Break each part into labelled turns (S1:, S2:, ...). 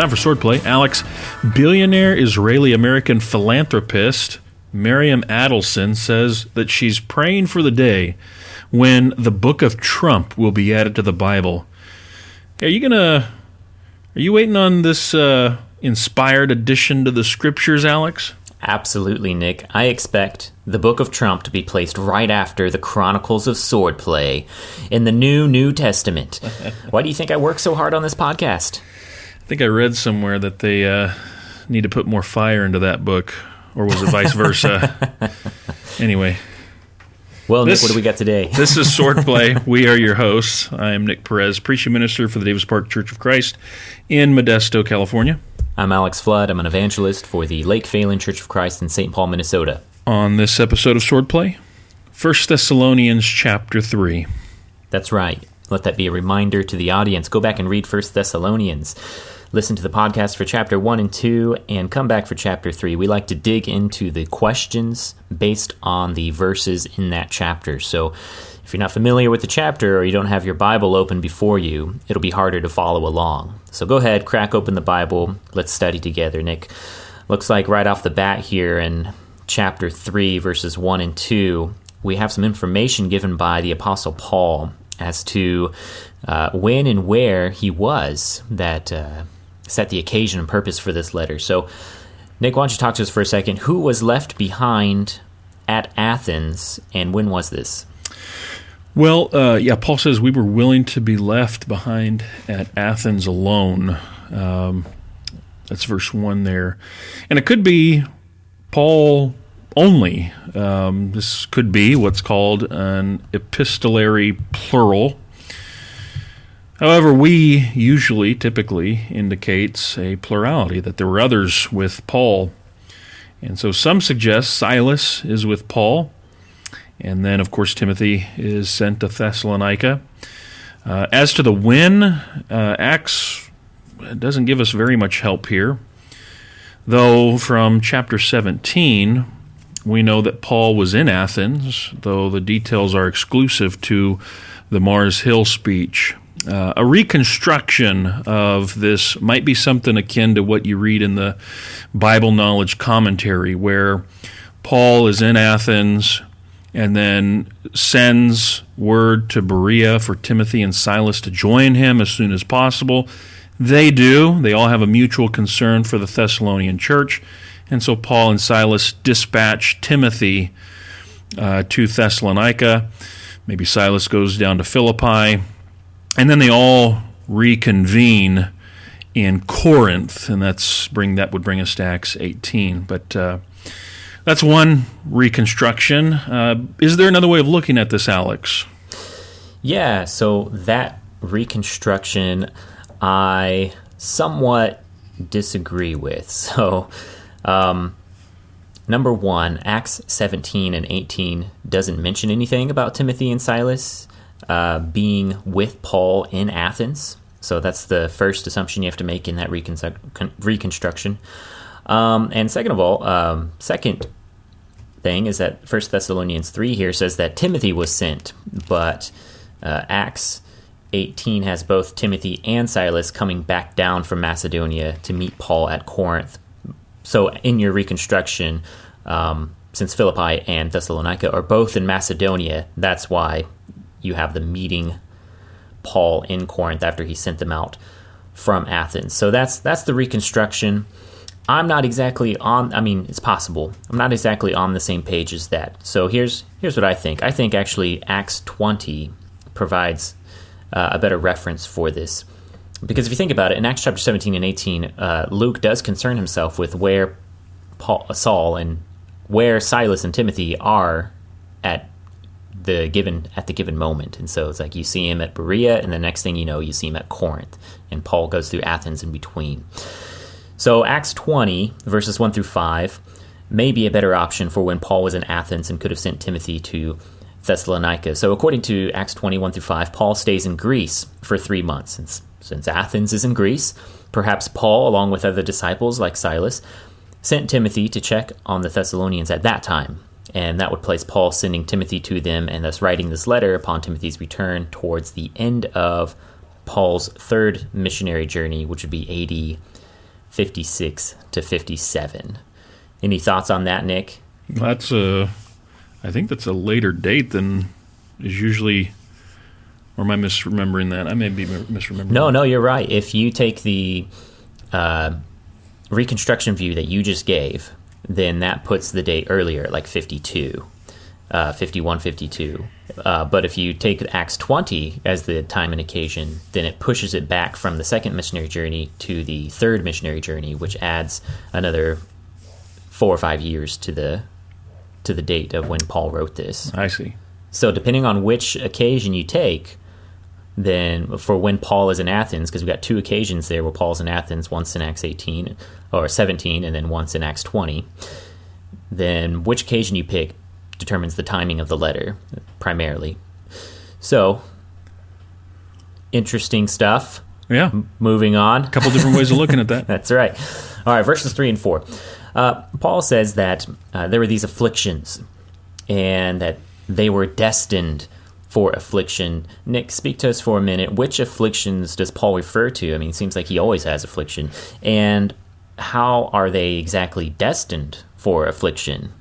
S1: Time for swordplay. Alex, billionaire Israeli American philanthropist Miriam Adelson says that she's praying for the day when the book of Trump will be added to the Bible. Are you gonna? Are you waiting on this uh, inspired addition to the scriptures, Alex?
S2: Absolutely, Nick. I expect the Book of Trump to be placed right after the Chronicles of Swordplay in the New New Testament. Why do you think I work so hard on this podcast?
S1: I think I read somewhere that they uh, need to put more fire into that book, or was it vice versa? anyway.
S2: Well, this, Nick, what do we got today?
S1: this is Swordplay. We are your hosts. I am Nick Perez, preaching minister for the Davis Park Church of Christ in Modesto, California.
S2: I'm Alex Flood. I'm an evangelist for the Lake Phalen Church of Christ in St. Paul, Minnesota.
S1: On this episode of Swordplay, 1 Thessalonians chapter 3.
S2: That's right. Let that be a reminder to the audience. Go back and read 1 Thessalonians. Listen to the podcast for chapter 1 and 2 and come back for chapter 3. We like to dig into the questions based on the verses in that chapter. So if you're not familiar with the chapter or you don't have your Bible open before you, it'll be harder to follow along. So go ahead, crack open the Bible. Let's study together, Nick. Looks like right off the bat here in chapter 3, verses 1 and 2, we have some information given by the Apostle Paul as to uh, when and where he was that uh, set the occasion and purpose for this letter. So, Nick, why don't you talk to us for a second? Who was left behind at Athens, and when was this?
S1: Well, uh, yeah, Paul says we were willing to be left behind at Athens alone. Um, that's verse 1 there. And it could be Paul only. Um, this could be what's called an epistolary plural. However, we usually, typically, indicates a plurality, that there were others with Paul. And so some suggest Silas is with Paul. And then, of course, Timothy is sent to Thessalonica. Uh, as to the when, uh, Acts doesn't give us very much help here. Though from chapter 17, we know that Paul was in Athens, though the details are exclusive to the Mars Hill speech. Uh, a reconstruction of this might be something akin to what you read in the Bible Knowledge Commentary, where Paul is in Athens and then sends word to Berea for Timothy and Silas to join him as soon as possible. They do. They all have a mutual concern for the Thessalonian church. And so Paul and Silas dispatch Timothy uh, to Thessalonica. Maybe Silas goes down to Philippi. And then they all reconvene in Corinth, and that's bring that would bring us to Acts 18. But uh, that's one reconstruction. Uh, is there another way of looking at this, Alex?
S2: Yeah, so that reconstruction I somewhat disagree with. So, um, number one, Acts 17 and 18 doesn't mention anything about Timothy and Silas uh, being with Paul in Athens. So that's the first assumption you have to make in that reconstruction. Um, and second of all, um, second thing is that First Thessalonians three here says that Timothy was sent, but uh, Acts 18 has both Timothy and Silas coming back down from Macedonia to meet Paul at Corinth. So in your reconstruction, um, since Philippi and Thessalonica are both in Macedonia, that's why you have the meeting Paul in Corinth after he sent them out from Athens. So that's that's the reconstruction. I'm not exactly on. I mean, it's possible. I'm not exactly on the same page as that. So here's here's what I think. I think actually Acts 20 provides uh, a better reference for this, because if you think about it, in Acts chapter 17 and 18, uh, Luke does concern himself with where Paul, Saul and where Silas and Timothy are at the given at the given moment. And so it's like you see him at Berea, and the next thing you know, you see him at Corinth, and Paul goes through Athens in between. So Acts 20, verses 1 through 5, may be a better option for when Paul was in Athens and could have sent Timothy to Thessalonica. So according to Acts 20, 1 through 5, Paul stays in Greece for three months. Since, since Athens is in Greece, perhaps Paul, along with other disciples like Silas, sent Timothy to check on the Thessalonians at that time. And that would place Paul sending Timothy to them and thus writing this letter upon Timothy's return towards the end of Paul's third missionary journey, which would be AD 56 to 57. Any thoughts on that, Nick?
S1: That's a, I think that's a later date than is usually. Or am I misremembering that? I may be misremembering.
S2: No, no, you're right. If you take the uh, reconstruction view that you just gave, then that puts the date earlier, like 52, uh, 51, 52. Uh, but if you take Acts 20 as the time and occasion, then it pushes it back from the second missionary journey to the third missionary journey, which adds another four or five years to the to the date of when Paul wrote this.
S1: I see.
S2: So depending on which occasion you take, then for when Paul is in Athens, because we've got two occasions there where Paul's in Athens, once in Acts 18 or 17, and then once in Acts 20. Then which occasion you pick determines the timing of the letter primarily. So interesting stuff.
S1: Yeah.
S2: M- moving on.
S1: A couple different ways of looking at that.
S2: That's right. All right, verses 3 and 4. Uh, Paul says that uh, there were these afflictions and that they were destined for affliction. Nick, speak to us for a minute. Which afflictions does Paul refer to? I mean, it seems like he always has affliction. And how are they exactly destined for affliction?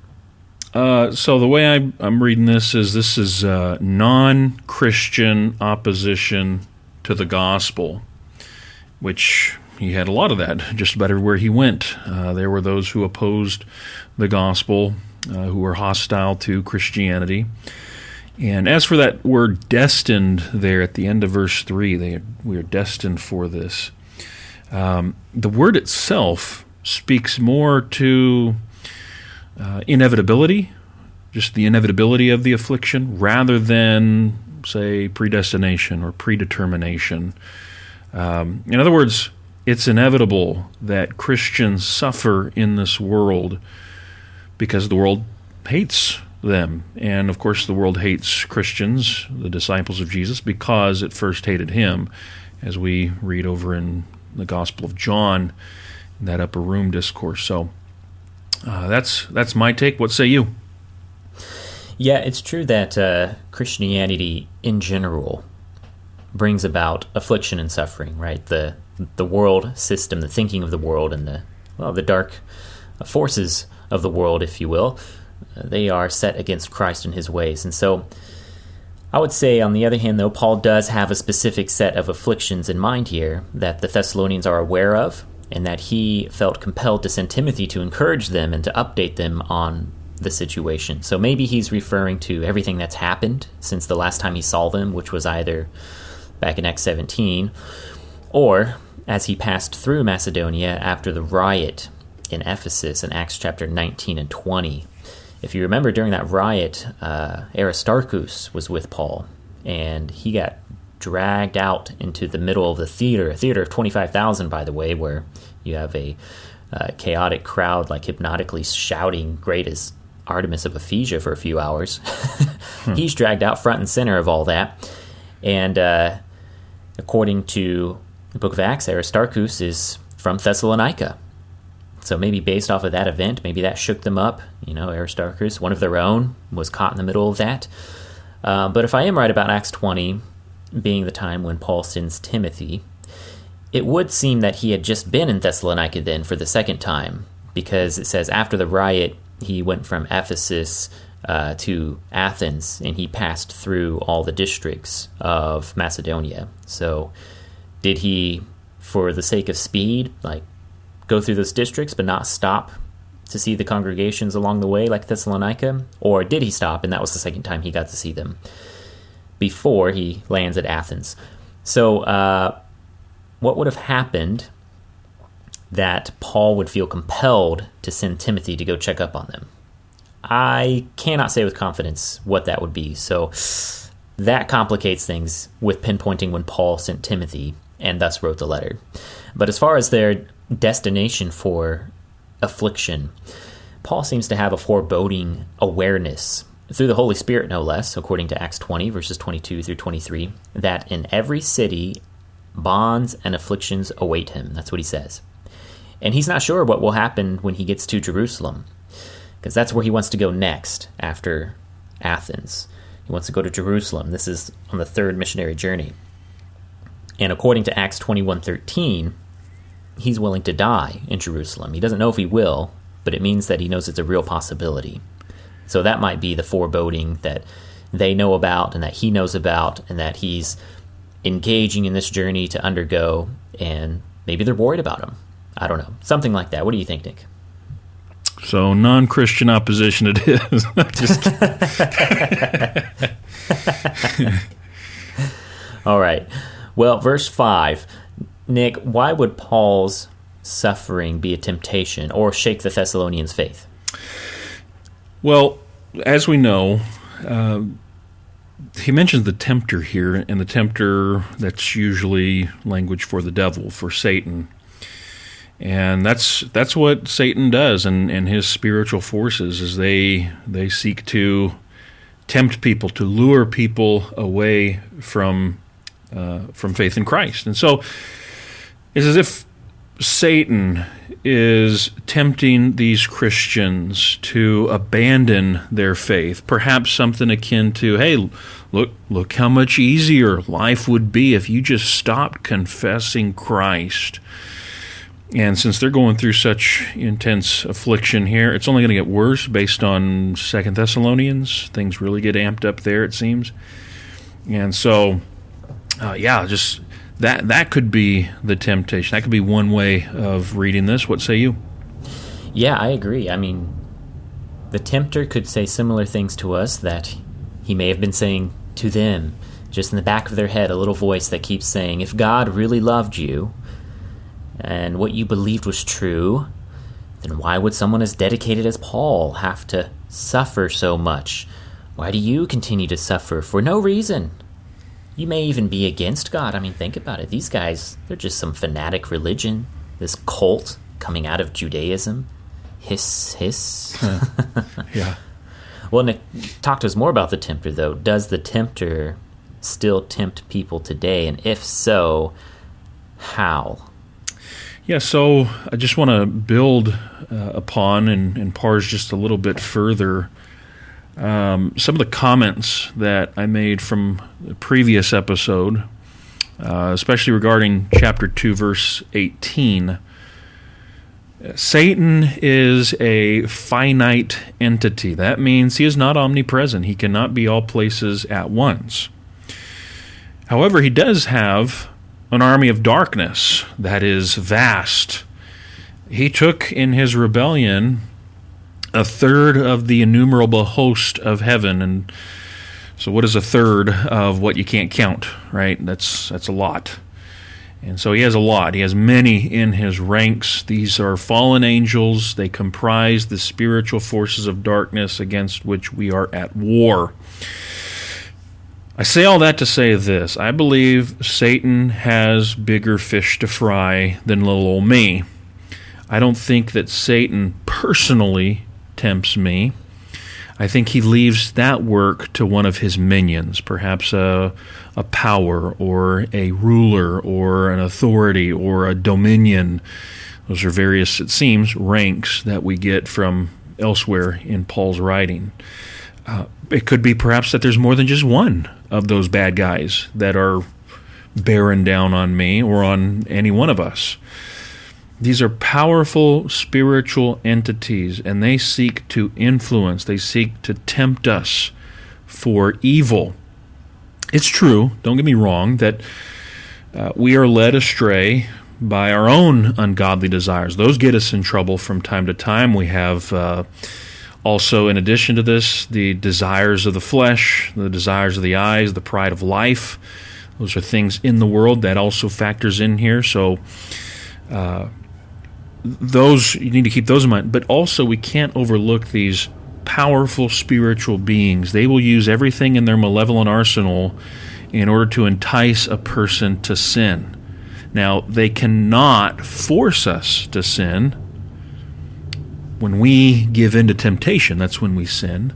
S1: Uh, so the way I, am reading this is this is uh, non-Christian opposition to the gospel, which he had a lot of that just about everywhere he went. Uh, there were those who opposed the gospel, uh, who were hostile to Christianity. And as for that word destined there at the end of verse 3, they, we are destined for this. Um, the word itself speaks more to uh, inevitability, just the inevitability of the affliction, rather than, say, predestination or predetermination. Um, in other words, it's inevitable that Christians suffer in this world because the world hates them. And of course, the world hates Christians, the disciples of Jesus, because it first hated him, as we read over in the Gospel of John, in that upper room discourse. So uh, that's that's my take. What say you?
S2: Yeah, it's true that uh, Christianity in general brings about affliction and suffering, right? The the world system, the thinking of the world, and the well, the dark forces of the world, if you will, they are set against Christ and His ways, and so. I would say, on the other hand, though, Paul does have a specific set of afflictions in mind here that the Thessalonians are aware of, and that he felt compelled to send Timothy to encourage them and to update them on the situation. So maybe he's referring to everything that's happened since the last time he saw them, which was either back in Acts 17, or as he passed through Macedonia after the riot in Ephesus in Acts chapter 19 and 20. If you remember, during that riot, uh, Aristarchus was with Paul, and he got dragged out into the middle of the theater, a theater of 25,000, by the way, where you have a uh, chaotic crowd like hypnotically shouting, Great as Artemis of Ephesia for a few hours. hmm. He's dragged out front and center of all that. And uh, according to the book of Acts, Aristarchus is from Thessalonica. So maybe based off of that event, maybe that shook them up. You know, Aristarchus, one of their own, was caught in the middle of that. Uh, but if I am right about Acts 20 being the time when Paul sends Timothy, it would seem that he had just been in Thessalonica then for the second time, because it says after the riot, he went from Ephesus uh, to Athens and he passed through all the districts of Macedonia. So, did he, for the sake of speed, like go through those districts but not stop to see the congregations along the way like Thessalonica? Or did he stop and that was the second time he got to see them before he lands at Athens? So, uh, what would have happened that Paul would feel compelled to send Timothy to go check up on them? I cannot say with confidence what that would be. So that complicates things with pinpointing when Paul sent Timothy and thus wrote the letter. But as far as their destination for affliction, Paul seems to have a foreboding awareness through the Holy Spirit, no less, according to Acts 20, verses 22 through 23, that in every city bonds and afflictions await him. That's what he says. And he's not sure what will happen when he gets to Jerusalem, because that's where he wants to go next after Athens. He wants to go to Jerusalem. This is on the third missionary journey. And according to Acts 21:13, he's willing to die in Jerusalem. He doesn't know if he will, but it means that he knows it's a real possibility. So that might be the foreboding that they know about and that he knows about and that he's engaging in this journey to undergo and maybe they're worried about him. I don't know. Something like that. What do you think, Nick?
S1: So non-Christian opposition it is.
S2: All right. Well, verse 5. Nick, why would Paul's suffering be a temptation or shake the Thessalonians' faith?
S1: Well, as we know, uh, he mentions the tempter here, and the tempter, that's usually language for the devil, for Satan. And that's that's what Satan does and, and his spiritual forces is they they seek to tempt people, to lure people away from uh, from faith in Christ. And so it's as if Satan is tempting these Christians to abandon their faith. Perhaps something akin to, hey, look, look how much easier life would be if you just stopped confessing Christ. And since they're going through such intense affliction here, it's only going to get worse based on Second Thessalonians. Things really get amped up there, it seems. And so, uh, yeah, just that that could be the temptation. That could be one way of reading this. What say you?
S2: Yeah, I agree. I mean, the tempter could say similar things to us that he may have been saying to them, just in the back of their head, a little voice that keeps saying, If God really loved you and what you believed was true, then why would someone as dedicated as Paul have to suffer so much? Why do you continue to suffer for no reason? You may even be against God. I mean, think about it. These guys, they're just some fanatic religion, this cult coming out of Judaism. Hiss, hiss.
S1: yeah.
S2: Well, Nick, talk to us more about the tempter, though. Does the tempter still tempt people today? And if so, how?
S1: Yeah, so I just want to build uh, upon and, and parse just a little bit further um, some of the comments that I made from the previous episode, uh, especially regarding chapter 2, verse 18. Satan is a finite entity. That means he is not omnipresent. He cannot be all places at once. However, he does have an army of darkness that is vast. He took in his rebellion a third of the innumerable host of heaven. And so what is a third of what you can't count right? That's that's a lot. And so he has a lot. He has many in his ranks. These are fallen angels. They comprise the spiritual forces of darkness against which we are at war. I say all that to say this. I believe Satan has bigger fish to fry than little old me. I don't think that Satan personally tempts me. I think he leaves that work to one of his minions, perhaps a, a power or a ruler or an authority or a dominion. Those are various, it seems, ranks that we get from elsewhere in Paul's writing. Uh, it could be perhaps that there's more than just one of those bad guys that are bearing down on me or on any one of us. These are powerful spiritual entities, and they seek to influence, they seek to tempt us for evil. It's true, don't get me wrong, that uh, we are led astray by our own ungodly desires. Those get us in trouble from time to time. We have uh, also, in addition to this, the desires of the flesh, the desires of the eyes, the pride of life. Those are things in the world that also factors in here. So, uh, those you need to keep those in mind. But also, we can't overlook these powerful spiritual beings. They will use everything in their malevolent arsenal in order to entice a person to sin. Now, they cannot force us to sin. When we give in to temptation, that's when we sin.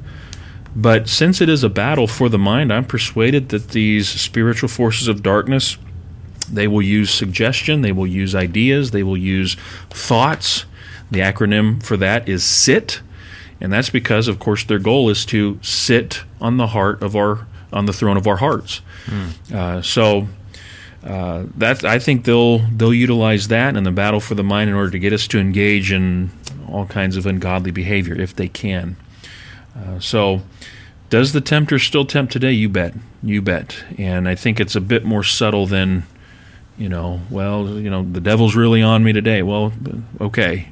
S1: But since it is a battle for the mind, I'm persuaded that these spiritual forces of darkness they will use suggestion, they will use ideas, they will use thoughts. The acronym for that is SIT, and that's because, of course, their goal is to sit on the heart of our on the throne of our hearts. Mm. Uh, so, uh, that I think they'll they'll utilize that in the battle for the mind in order to get us to engage in all kinds of ungodly behavior if they can. Uh, so, does the tempter still tempt today? You bet, you bet. And I think it's a bit more subtle than, you know, well, you know, the devil's really on me today. Well, okay,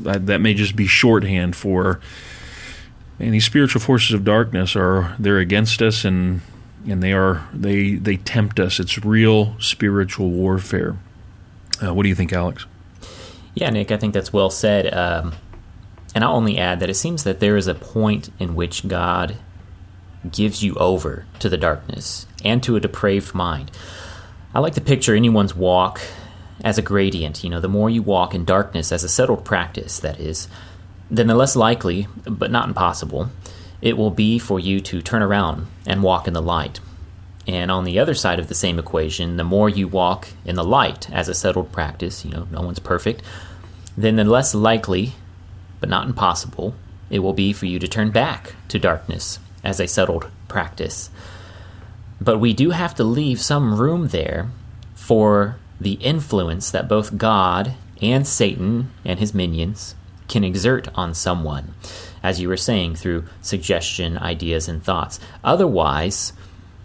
S1: that, that may just be shorthand for. And these spiritual forces of darkness are they're against us and and they are they they tempt us. It's real spiritual warfare. Uh, what do you think, Alex?
S2: Yeah, Nick, I think that's well said. Um, and I'll only add that it seems that there is a point in which God gives you over to the darkness and to a depraved mind. I like to picture anyone's walk as a gradient. You know, the more you walk in darkness as a settled practice, that is, then the less likely, but not impossible, it will be for you to turn around and walk in the light. And on the other side of the same equation, the more you walk in the light as a settled practice, you know, no one's perfect, then the less likely, but not impossible, it will be for you to turn back to darkness as a settled practice. But we do have to leave some room there for the influence that both God and Satan and his minions can exert on someone as you were saying, through suggestion, ideas, and thoughts. Otherwise,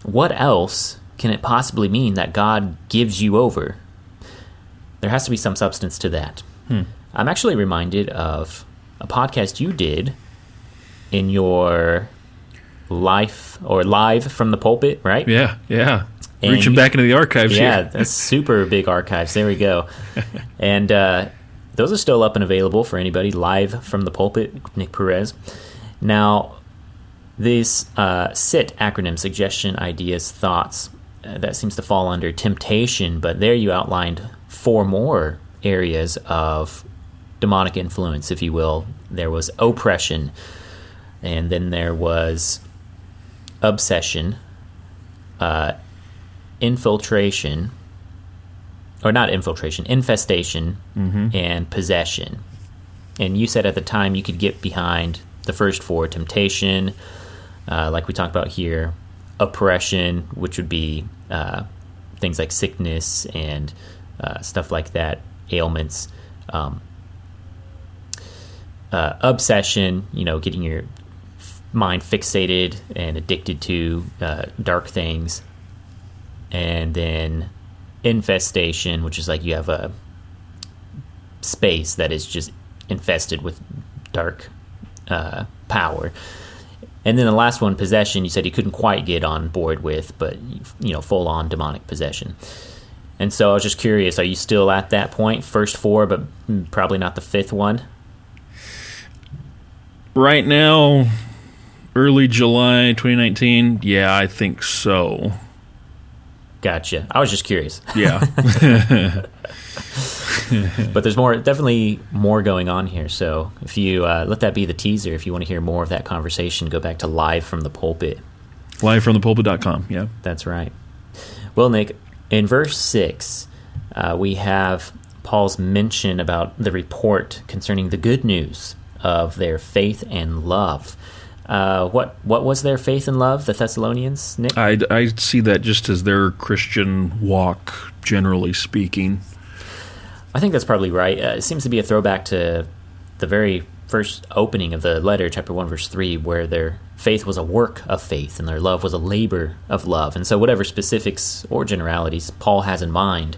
S2: what else can it possibly mean that God gives you over? There has to be some substance to that. Hmm. I'm actually reminded of a podcast you did in your life or live from the pulpit, right?
S1: Yeah, yeah. And Reaching back into the archives.
S2: Yeah, that's super big archives. There we go. and uh, those are still up and available for anybody live from the pulpit, Nick Perez. Now, this uh, SIT acronym, suggestion, ideas, thoughts, uh, that seems to fall under temptation, but there you outlined four more areas of demonic influence, if you will. There was oppression, and then there was obsession, uh, infiltration, or not infiltration, infestation, mm-hmm. and possession. And you said at the time you could get behind the first four temptation, uh, like we talked about here, oppression, which would be uh, things like sickness and uh, stuff like that, ailments. Um, uh, obsession, you know, getting your mind fixated and addicted to uh, dark things. And then infestation, which is like you have a space that is just infested with dark uh, power. And then the last one, possession, you said you couldn't quite get on board with, but you know, full on demonic possession. And so I was just curious, are you still at that point? First four, but probably not the fifth one?
S1: Right now, early July 2019, yeah, I think so.
S2: Gotcha. I was just curious.
S1: Yeah.
S2: but there's more, definitely more going on here. So if you uh, let that be the teaser, if you want to hear more of that conversation, go back to live from the pulpit.
S1: Live from the Livefromthepulpit.com. Yeah,
S2: that's right. Well, Nick, in verse six, uh, we have Paul's mention about the report concerning the good news of their faith and love. Uh, what what was their faith and love, the Thessalonians, Nick?
S1: I, I see that just as their Christian walk, generally speaking.
S2: I think that's probably right. Uh, it seems to be a throwback to the very first opening of the letter, chapter 1, verse 3, where their faith was a work of faith and their love was a labor of love. And so, whatever specifics or generalities Paul has in mind,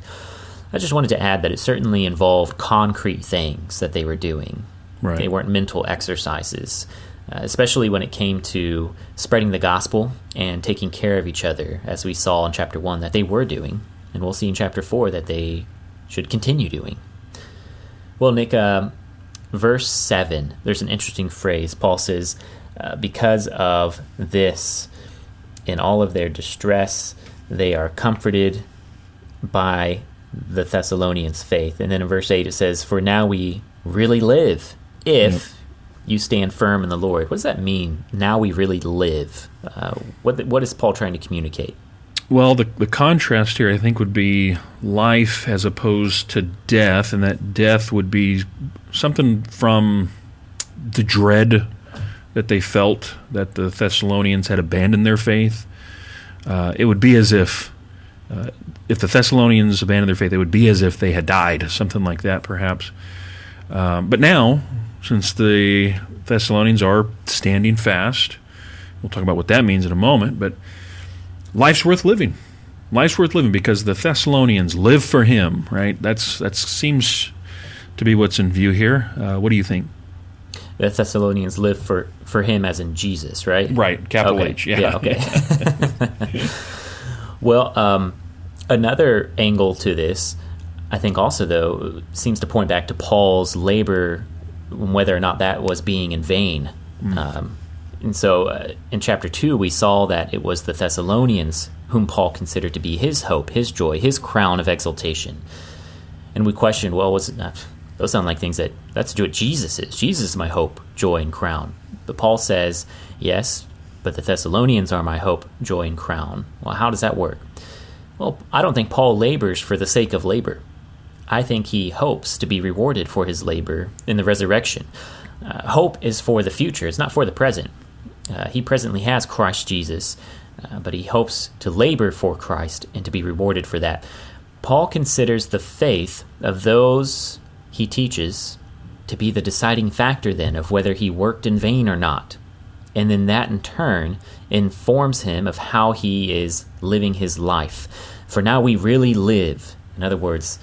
S2: I just wanted to add that it certainly involved concrete things that they were doing. Right. They weren't mental exercises uh, especially when it came to spreading the gospel and taking care of each other, as we saw in chapter 1 that they were doing, and we'll see in chapter 4 that they should continue doing. Well, Nick, uh, verse 7, there's an interesting phrase. Paul says, uh, Because of this, in all of their distress, they are comforted by the Thessalonians' faith. And then in verse 8 it says, For now we really live if you stand firm in the Lord. What does that mean? Now we really live. Uh, what what is Paul trying to communicate?
S1: Well, the the contrast here, I think, would be life as opposed to death, and that death would be something from the dread that they felt that the Thessalonians had abandoned their faith. Uh, it would be as if uh, if the Thessalonians abandoned their faith, it would be as if they had died, something like that, perhaps. Um, but now, since the Thessalonians are standing fast, we'll talk about what that means in a moment, but life's worth living. Life's worth living because the Thessalonians live for Him, right? That's that seems to be what's in view here. Uh, what do you think?
S2: The Thessalonians live for for Him as in Jesus, right?
S1: Right, capital
S2: Okay.
S1: H. Yeah.
S2: Yeah, okay. well, um, another angle to this, I think also, though, seems to point back to Paul's labor, whether or not that was being in vain. Um, and so uh, in chapter 2, we saw that it was the Thessalonians whom Paul considered to be his hope, his joy, his crown of exaltation. And we questioned, well, was it not? Those sound like things that that's what Jesus is. Jesus is my hope, joy, and crown. But Paul says, yes, but the Thessalonians are my hope, joy, and crown. Well, how does that work? Well, I don't think Paul labors for the sake of labor. I think he hopes to be rewarded for his labor in the resurrection. Uh, hope is for the future, it's not for the present. Uh, he presently has Christ Jesus, uh, but he hopes to labor for Christ and to be rewarded for that. Paul considers the faith of those he teaches to be the deciding factor, then, of whether he worked in vain or not. And then that, in turn, informs him of how he is living his life. For now, we really live. In other words,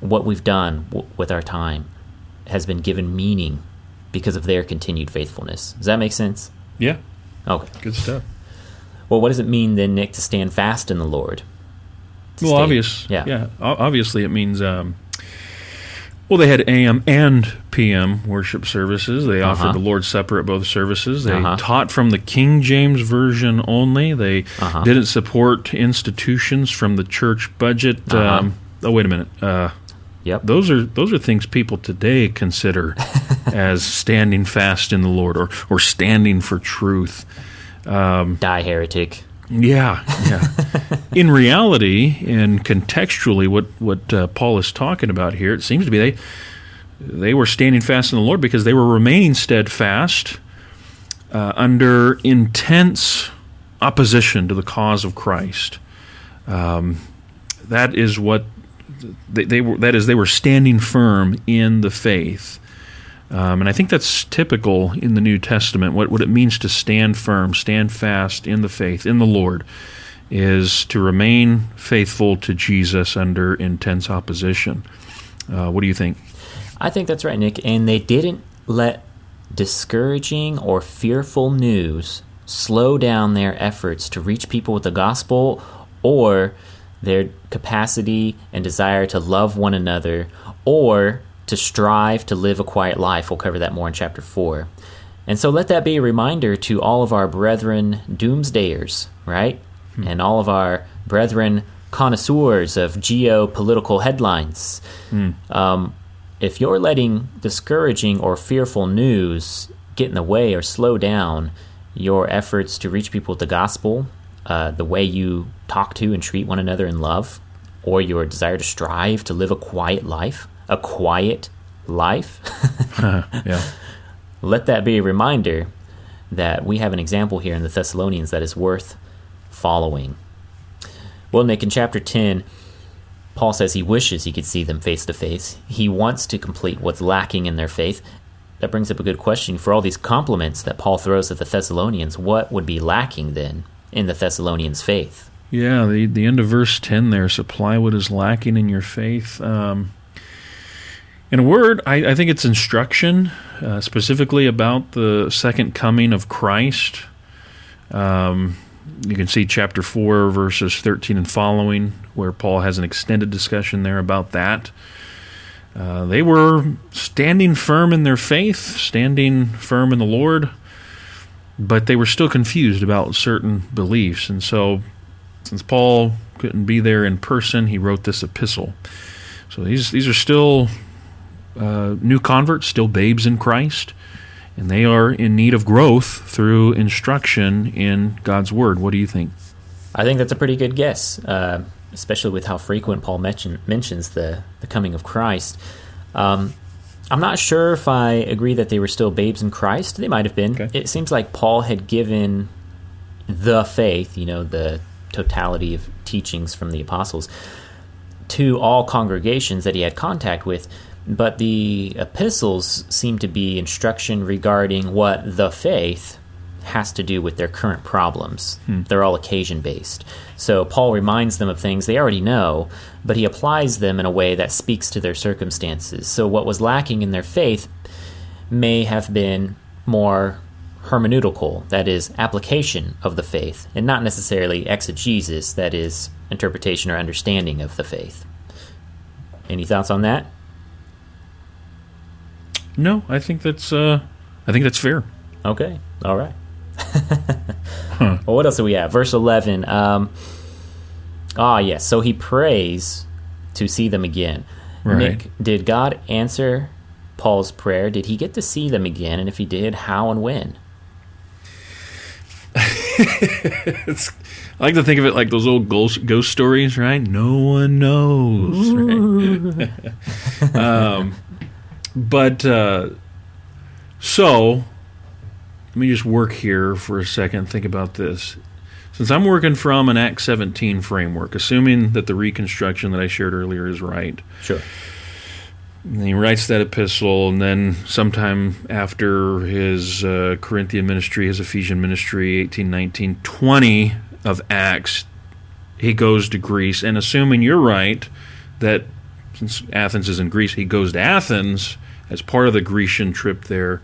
S2: what we've done w- with our time has been given meaning because of their continued faithfulness. Does that make sense?
S1: Yeah,
S2: Okay.
S1: good stuff.
S2: Well, what does it mean then, Nick, to stand fast in the Lord? To
S1: Well,
S2: stay-
S1: obvious.
S2: Yeah.
S1: Yeah. O- Obviously, it means. Um, well, they had AM and PM worship services. They
S2: Uh-huh.
S1: offered the Lord's Supper at both services. They
S2: Uh-huh.
S1: taught from the King James version only. They
S2: Uh-huh.
S1: didn't support institutions from the church budget.
S2: Uh-huh.
S1: Um, oh, wait a minute. Uh,
S2: Yep.
S1: those are those are things people today consider as standing fast in the Lord or or standing for truth.
S2: Die, heretic.
S1: Yeah, yeah. In reality, and contextually, what what uh, Paul is talking about here, it seems to be they they were standing fast in the Lord because they were remaining steadfast uh, under intense opposition to the cause of Christ. Um, that is what they, they were. That is, they were standing firm in the faith. Um, and I think that's typical in the New Testament. What, what it means to stand firm, stand fast in the faith, in the Lord, is to remain faithful to Jesus under intense opposition. Uh, what do you think?
S2: I think that's right, Nick. And they didn't let discouraging or fearful news slow down their efforts to reach people with the gospel or their capacity and desire to love one another or to strive to live a quiet life. We'll cover that more in chapter 4. And so let that be a reminder to all of our brethren doomsdayers, right? And all of our brethren connoisseurs of geopolitical headlines. Um, if you're letting discouraging or fearful news get in the way or slow down your efforts to reach people with the gospel, uh, the way you talk to and treat one another in love, or your desire to strive to live a quiet life, a quiet life,
S1: yeah.
S2: let that be a reminder that we have an example here in the Thessalonians that is worth following. Well, Nick, in chapter 10, Paul says he wishes he could see them face to face. He wants to complete what's lacking in their faith. That brings up a good question. For all these compliments that Paul throws at the Thessalonians, what would be lacking then in the Thessalonians' faith?
S1: Yeah, the, the end of verse 10 there supply what is lacking in your faith. Um, in a word, I, I think it's instruction, uh, specifically about the second coming of Christ. Um, you can see chapter 4, verses 13 and following, where Paul has an extended discussion there about that. Uh, they were standing firm in their faith, standing firm in the Lord, but they were still confused about certain beliefs. And so since Paul couldn't be there in person, he wrote this epistle. So these these are still uh, new converts, still babes in Christ, and they are in need of growth through instruction in God's Word. What do you think?
S2: I think that's a pretty good guess, uh, especially with how frequent Paul mention, mentions the, the coming of Christ. Um, I'm not sure if I agree that they were still babes in Christ. They might have been.
S1: Okay.
S2: It seems like Paul had given the faith, you know, the totality of teachings from the apostles to all congregations that he had contact with. But the epistles seem to be instruction regarding what the faith has to do with their current problems. Hmm. They're all occasion based. So Paul reminds them of things they already know, but he applies them in a way that speaks to their circumstances. So what was lacking in their faith may have been more hermeneutical, that is, application of the faith, and not necessarily exegesis, that is, interpretation or understanding of the faith. Any thoughts on that?
S1: No, I think that's uh, I think that's fair.
S2: Okay, all right. Huh. Well, what else do we have? Verse eleven. Um, ah, yes. So he prays to see them again. Right. Nick, did God answer Paul's prayer? Did he get to see them again? And if he did, how and when?
S1: I like to think of it like those old ghost, ghost stories, right? No one knows. Right? um, but uh, so me just work here for a second. Think about this. Since I'm working from an Act 17 framework, assuming that the reconstruction that I shared earlier is right.
S2: Sure.
S1: And he writes that epistle, and then sometime after his uh, Corinthian ministry, his Ephesian ministry, 18, 19, 20 of Acts, he goes to Greece. And assuming you're right, that since Athens is in Greece, he goes to Athens as part of the Grecian trip there.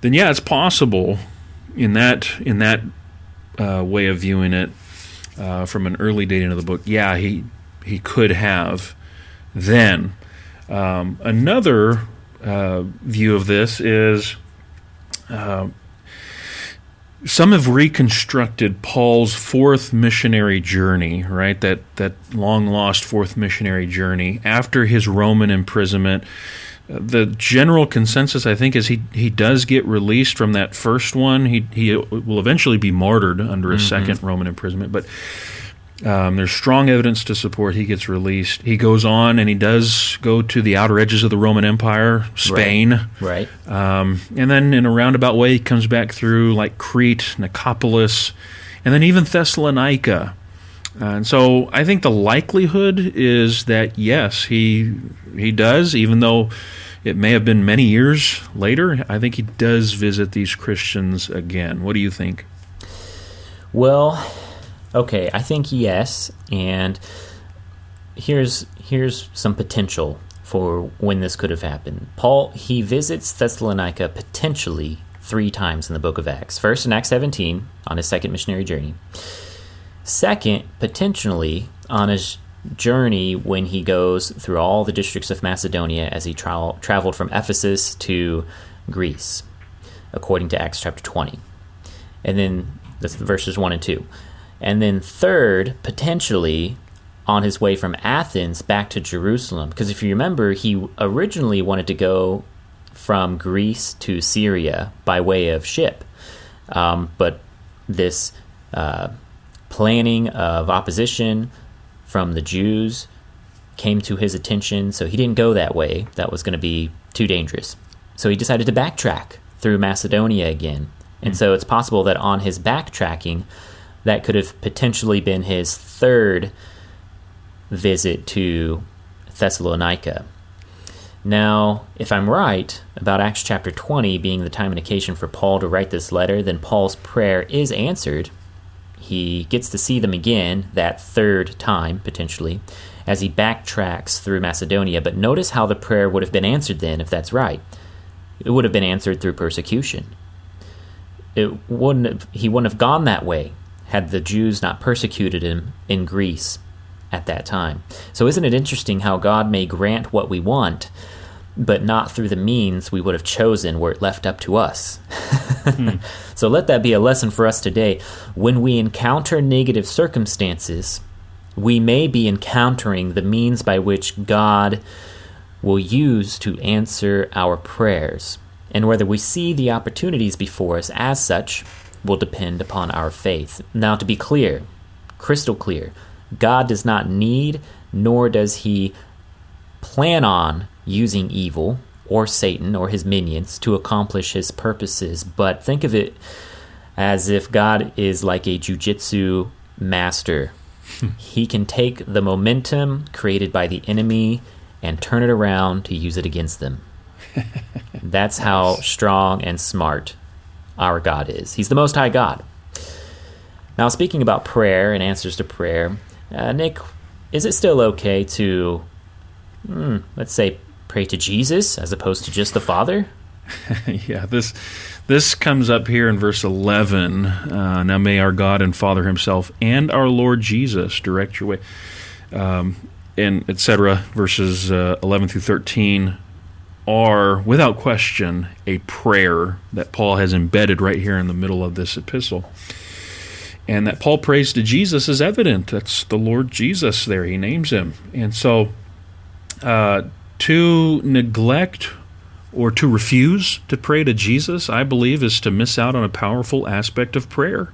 S1: Then yeah, it's possible in that in that uh, way of viewing it uh, from an early dating of the book. Yeah, he he could have then. Um, another uh, view of this is uh, some have reconstructed Paul's fourth missionary journey, right? That that long lost fourth missionary journey after his Roman imprisonment. The general consensus, I think, is he he does get released from that first one. He he will eventually be martyred under a mm-hmm. second Roman imprisonment, but um, there's strong evidence to support he gets released. He goes on and he does go to the outer edges of the Roman Empire, Spain.
S2: Right.
S1: right. Um, and then in a roundabout way, he comes back through like Crete, Nicopolis, and then even Thessalonica. And so I think the likelihood is that yes, he he does, even though it may have been many years later. I think he does visit these Christians again. What do you think?
S2: Well, Okay, I think yes, and here's here's some potential for when this could have happened. Paul he visits Thessalonica potentially three times in the book of Acts. First in Acts 17 on his second missionary journey. Second, potentially on his journey when he goes through all the districts of Macedonia as he tra- traveled from Ephesus to Greece, according to Acts chapter 20. And then that's verses 1 and 2. And then, third, potentially on his way from Athens back to Jerusalem. Because if you remember, he originally wanted to go from Greece to Syria by way of ship. Um, but this uh, planning of opposition from the Jews came to his attention, so he didn't go that way. That was going to be too dangerous. So he decided to backtrack through Macedonia again. And mm. so it's possible that on his backtracking, that could have potentially been his third visit to Thessalonica. Now, if I'm right about Acts chapter 20 being the time and occasion for Paul to write this letter, then Paul's prayer is answered. He gets to see them again, that third time, potentially, as he backtracks through Macedonia. But notice how the prayer would have been answered then, if that's right. It would have been answered through persecution. It wouldn't have, he wouldn't have gone that way had the Jews not persecuted him in Greece at that time. So, isn't it interesting how God may grant what we want, but not through the means we would have chosen were it left up to us? hmm. So, let that be a lesson for us today. When we encounter negative circumstances, we may be encountering the means by which God will use to answer our prayers. And whether we see the opportunities before us as such, will depend upon our faith. Now, to be clear, crystal clear, God does not need nor does he plan on using evil or Satan or his minions to accomplish his purposes. But think of it as if God is like a jujitsu master. he can take the momentum created by the enemy and turn it around to use it against them. That's how strong and smart our God is. He's the Most High God. Now, speaking about prayer and answers to prayer, uh, Nick, is it still okay to, hmm, let's say, pray to Jesus as opposed to just the Father?
S1: yeah, this this comes up here in verse 11. Uh, now may our God and Father Himself and our Lord Jesus direct your way, um, and etc. Verses uh, 11 through 13 are without question a prayer that Paul has embedded right here in the middle of this epistle. And that Paul prays to Jesus is evident. That's the Lord Jesus there. He names him. And so uh, to neglect or to refuse to pray to Jesus, I believe, is to miss out on a powerful aspect of prayer.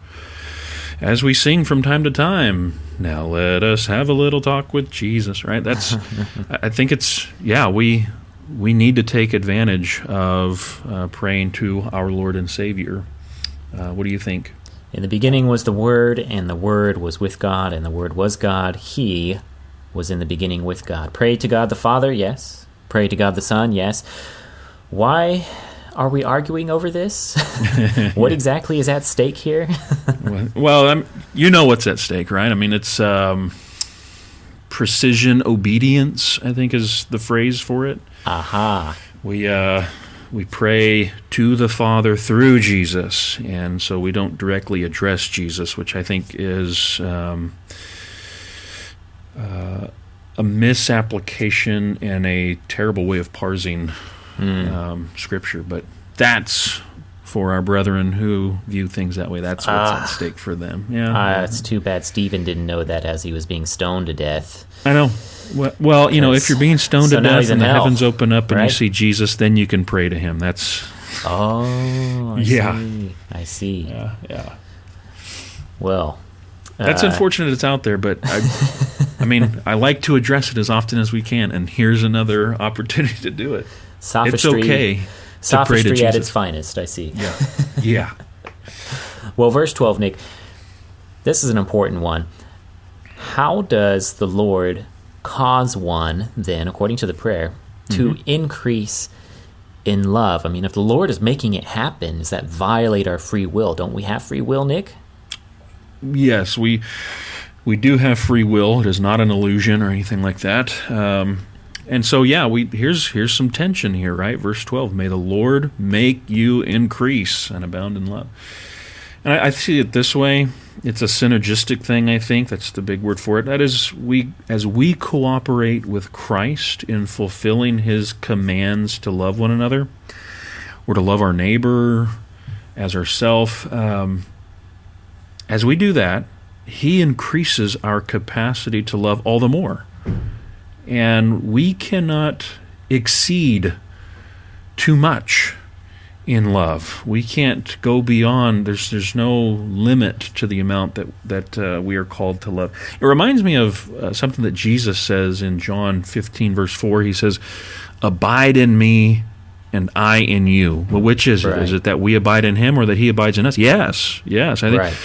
S1: As we sing from time to time, now let us have a little talk with Jesus, right? That's, I think it's, yeah, we, we need to take advantage of uh, praying to our Lord and Savior. Uh, what do you think?
S2: In the beginning was the Word, and the Word was with God, and the Word was God. He was in the beginning with God. Pray to God the Father, yes. Pray to God the Son, yes. Why are we arguing over this? what exactly is at stake here?
S1: well, I'm, you know what's at stake, right? I mean, it's um, precision obedience. I think is the phrase for it.
S2: Aha.
S1: We uh, we pray to the Father through Jesus, and so we don't directly address Jesus, which I think is um, uh, a misapplication and a terrible way of parsing mm. um, Scripture. But that's for our brethren who view things that way. That's what's uh, at stake for them. Yeah,
S2: uh, it's too bad Stephen didn't know that as he was being stoned to death.
S1: I know. Well, well you know, if you're being stoned so to death and the hell, heavens open up and right? you see Jesus, then you can pray to him. That's
S2: oh, I yeah, see. I see.
S1: Yeah, yeah.
S2: Well,
S1: that's uh, unfortunate. It's out there, but I, I mean, I like to address it as often as we can, and here's another opportunity to do it.
S2: Sophistry,
S1: it's okay.
S2: Sophistry at its finest. I see.
S1: Yeah. Yeah.
S2: well, verse twelve, Nick. This is an important one. How does the Lord cause one, then, according to the prayer, to mm-hmm. increase in love? I mean, if the Lord is making it happen, does that violate our free will? Don't we have free will, Nick?
S1: Yes, we we do have free will. It is not an illusion or anything like that. Um, and so, yeah, we here's here's some tension here, right? Verse twelve: May the Lord make you increase and abound in love. And I, I see it this way it's a synergistic thing i think that's the big word for it that is we as we cooperate with christ in fulfilling his commands to love one another or to love our neighbor as ourself um, as we do that he increases our capacity to love all the more and we cannot exceed too much in love. We can't go beyond. There's there's no limit to the amount that that uh, we are called to love. It reminds me of uh, something that Jesus says in John 15 verse 4. He says, "Abide in me." And I in you. Well, which is right. it? Is it that we abide in Him, or that He abides in us? Yes, yes. I think right.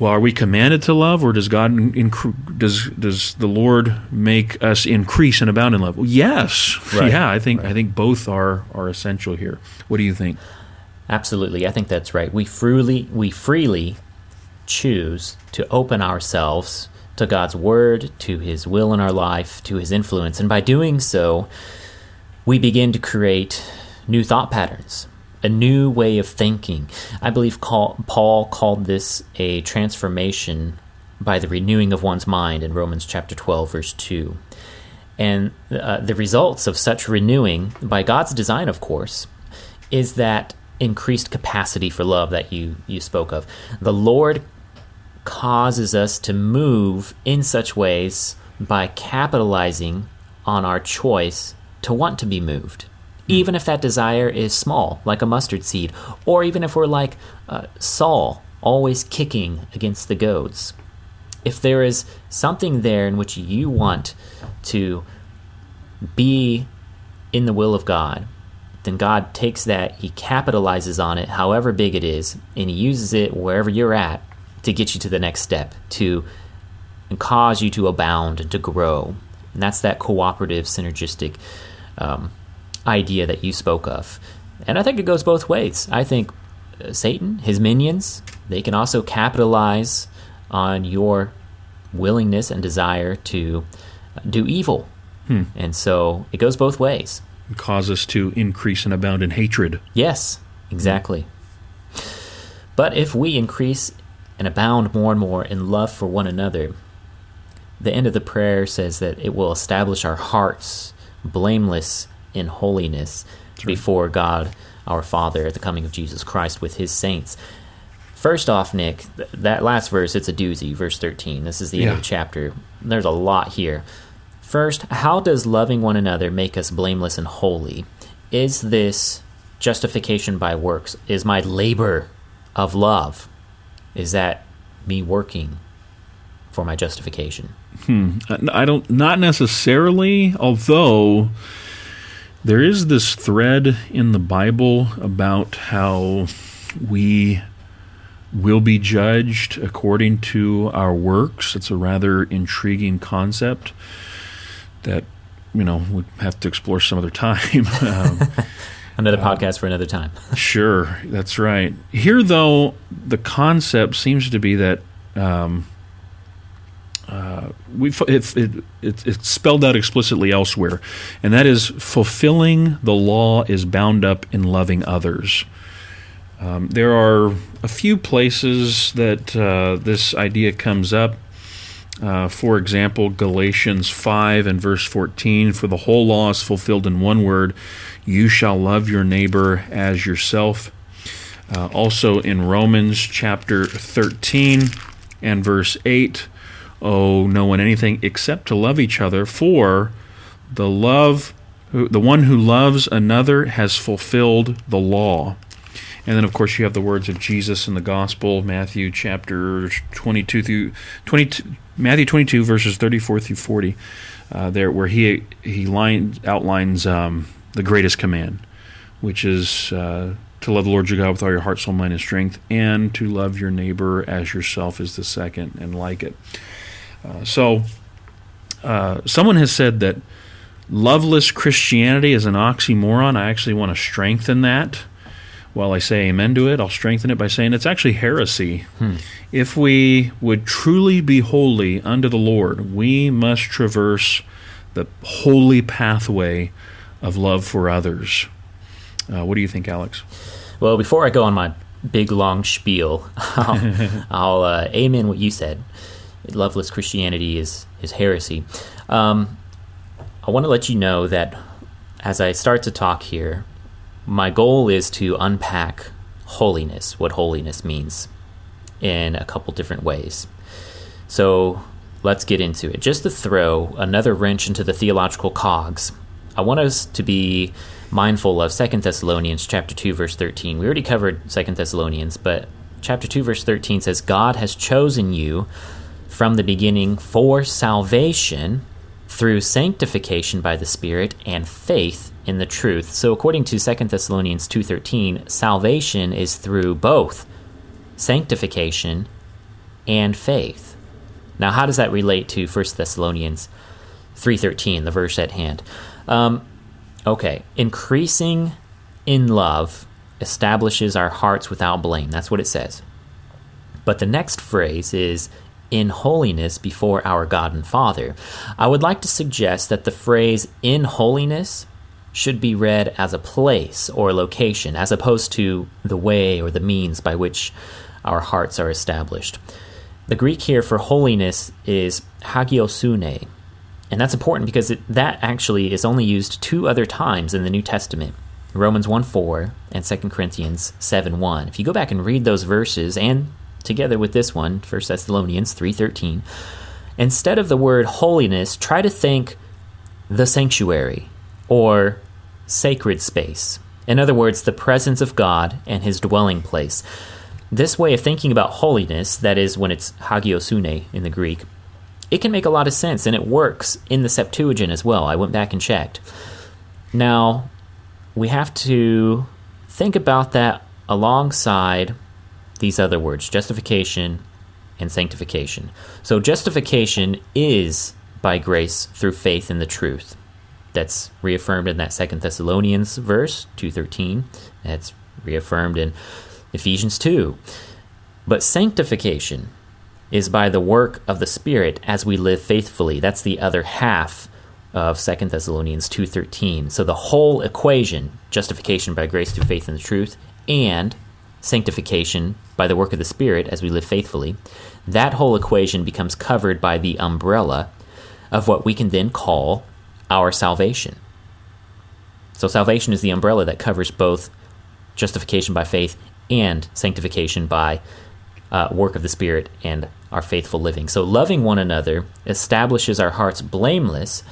S1: Well, are we commanded to love, or does God inc- does does the Lord make us increase and abound in love? Well, yes, right. yeah. I think right. I think both are are essential here. What do you think?
S2: Absolutely, I think that's right. We freely we freely choose to open ourselves to God's word, to His will in our life, to His influence, and by doing so, we begin to create new thought patterns a new way of thinking. I believe Paul called this a transformation by the renewing of one's mind in Romans chapter 12, verse 2. And uh, the results of such renewing, by God's design, of course, is that increased capacity for love that you, you spoke of. The Lord causes us to move in such ways by capitalizing on our choice to want to be moved even if that desire is small, like a mustard seed, or even if we're like uh, Saul, always kicking against the goads. If there is something there in which you want to be in the will of God, then God takes that, He capitalizes on it, however big it is, and He uses it wherever you're at to get you to the next step, to cause you to abound and to grow. And that's that cooperative, synergistic um, idea that you spoke of. And I think it goes both ways. I think uh, Satan, his minions, they can also capitalize on your willingness and desire to do evil.
S1: Hmm.
S2: And so it goes both ways.
S1: Cause us to increase and abound in hatred.
S2: Yes, exactly. But if we increase and abound more and more in love for one another, the end of the prayer says that it will establish our hearts blameless in holiness
S1: right.
S2: before God our Father at the coming of Jesus Christ with his saints. First off, Nick, th- that last verse, it's a doozy, verse 13. This is the end of the chapter. There's a lot here. First, how does loving one another make us blameless and holy? Is this justification by works? Is my labor of love? Is that me working for my justification? Hmm.
S1: I don't, not necessarily, although there is this thread in the Bible about how we will be judged according to our works. It's a rather intriguing concept that, you know, we'd have to explore some other time. um,
S2: Another podcast for another time.
S1: Sure, that's right. Here, though, the concept seems to be that um, uh, we it, it, it, it's spelled out explicitly elsewhere, and that is fulfilling the law is bound up in loving others. Um, there are a few places that uh, this idea comes up. Uh, for example, Galatians 5 and verse 14 For the whole law is fulfilled in one word, you shall love your neighbor as yourself. Uh, also in Romans chapter 13 and verse 8, owe no one anything except to love each other, for the love the one who loves another has fulfilled the law. And then, of course, you have the words of Jesus in the Gospel, Matthew chapter 22 through 22, Matthew 22 verses 34 through 40, uh, there where he he line, outlines um, the greatest command, which is uh, to love the Lord your God with all your heart, soul, mind, and strength, and to love your neighbor as yourself is the second, and like it. Uh, so, uh, someone has said that loveless Christianity is an oxymoron. I actually want to strengthen that. While I say amen to it, I'll strengthen it by saying it's actually heresy. If we would truly be holy unto the Lord, we must traverse the holy pathway of love for others. Uh, what do you think, Alex?
S2: Well, before I go on my big long spiel, I'll, I'll uh, amen what you said. Loveless Christianity is is heresy. Um, I want to let you know that as I start to talk here, my goal is to unpack holiness, what holiness means, in a couple different ways. So let's get into it. Just to throw another wrench into the theological cogs, I want us to be mindful of 2 Thessalonians chapter 2 verse 13. We already covered 2 Thessalonians, but chapter 2 verse 13 says God has chosen you from the beginning for salvation through sanctification by the Spirit and faith in the truth. So according to 2 Thessalonians 2:13, salvation is through both sanctification and faith. Now, how does that relate to 1 Thessalonians 3:13, the verse at hand? Um, okay, increasing in love establishes our hearts without blame. That's what it says. But the next phrase is in holiness before our God and Father. I would like to suggest that the phrase in holiness should be read as a place or location, as opposed to the way or the means by which our hearts are established. The Greek here for holiness is hagiosune, and that's important because it, that actually is only used two other times in the New Testament. Romans 1 4 and 2 Corinthians 7 1. If you go back and read those verses and together with this one, 1 Thessalonians 3:13, instead of the word holiness, try to think the sanctuary or sacred space. In other words, the presence of God and his dwelling place. This way of thinking about holiness, that is when it's hagiosune in the Greek, it can make a lot of sense and it works in the Septuagint as well. I went back and checked. Now, we have to think about that alongside these other words justification and sanctification. So justification is by grace through faith in the truth. That's reaffirmed in that Second Thessalonians verse 2:13. That's reaffirmed in Ephesians 2. But sanctification is by the work of the Spirit as we live faithfully. That's the other half of Second Thessalonians 2:13. So the whole equation, justification by grace through faith in the truth and sanctification by the work of the Spirit as we live faithfully, that whole equation becomes covered by the umbrella of what we can then call our salvation. So salvation is the umbrella that covers both justification by faith and sanctification by uh, work of the Spirit and our faithful living. So loving one another establishes our hearts blameless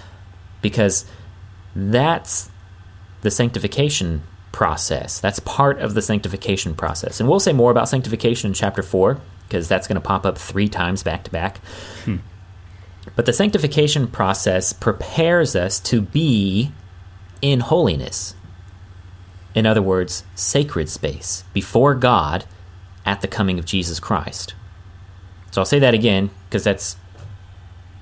S2: because that's the sanctification process. That's part of the sanctification process. And we'll say more about sanctification in chapter 4 because that's going to pop up three times back to back. Hmm. But the sanctification process prepares us to be in holiness. In other words, sacred space before God at the coming of Jesus Christ. So I'll say that again because that's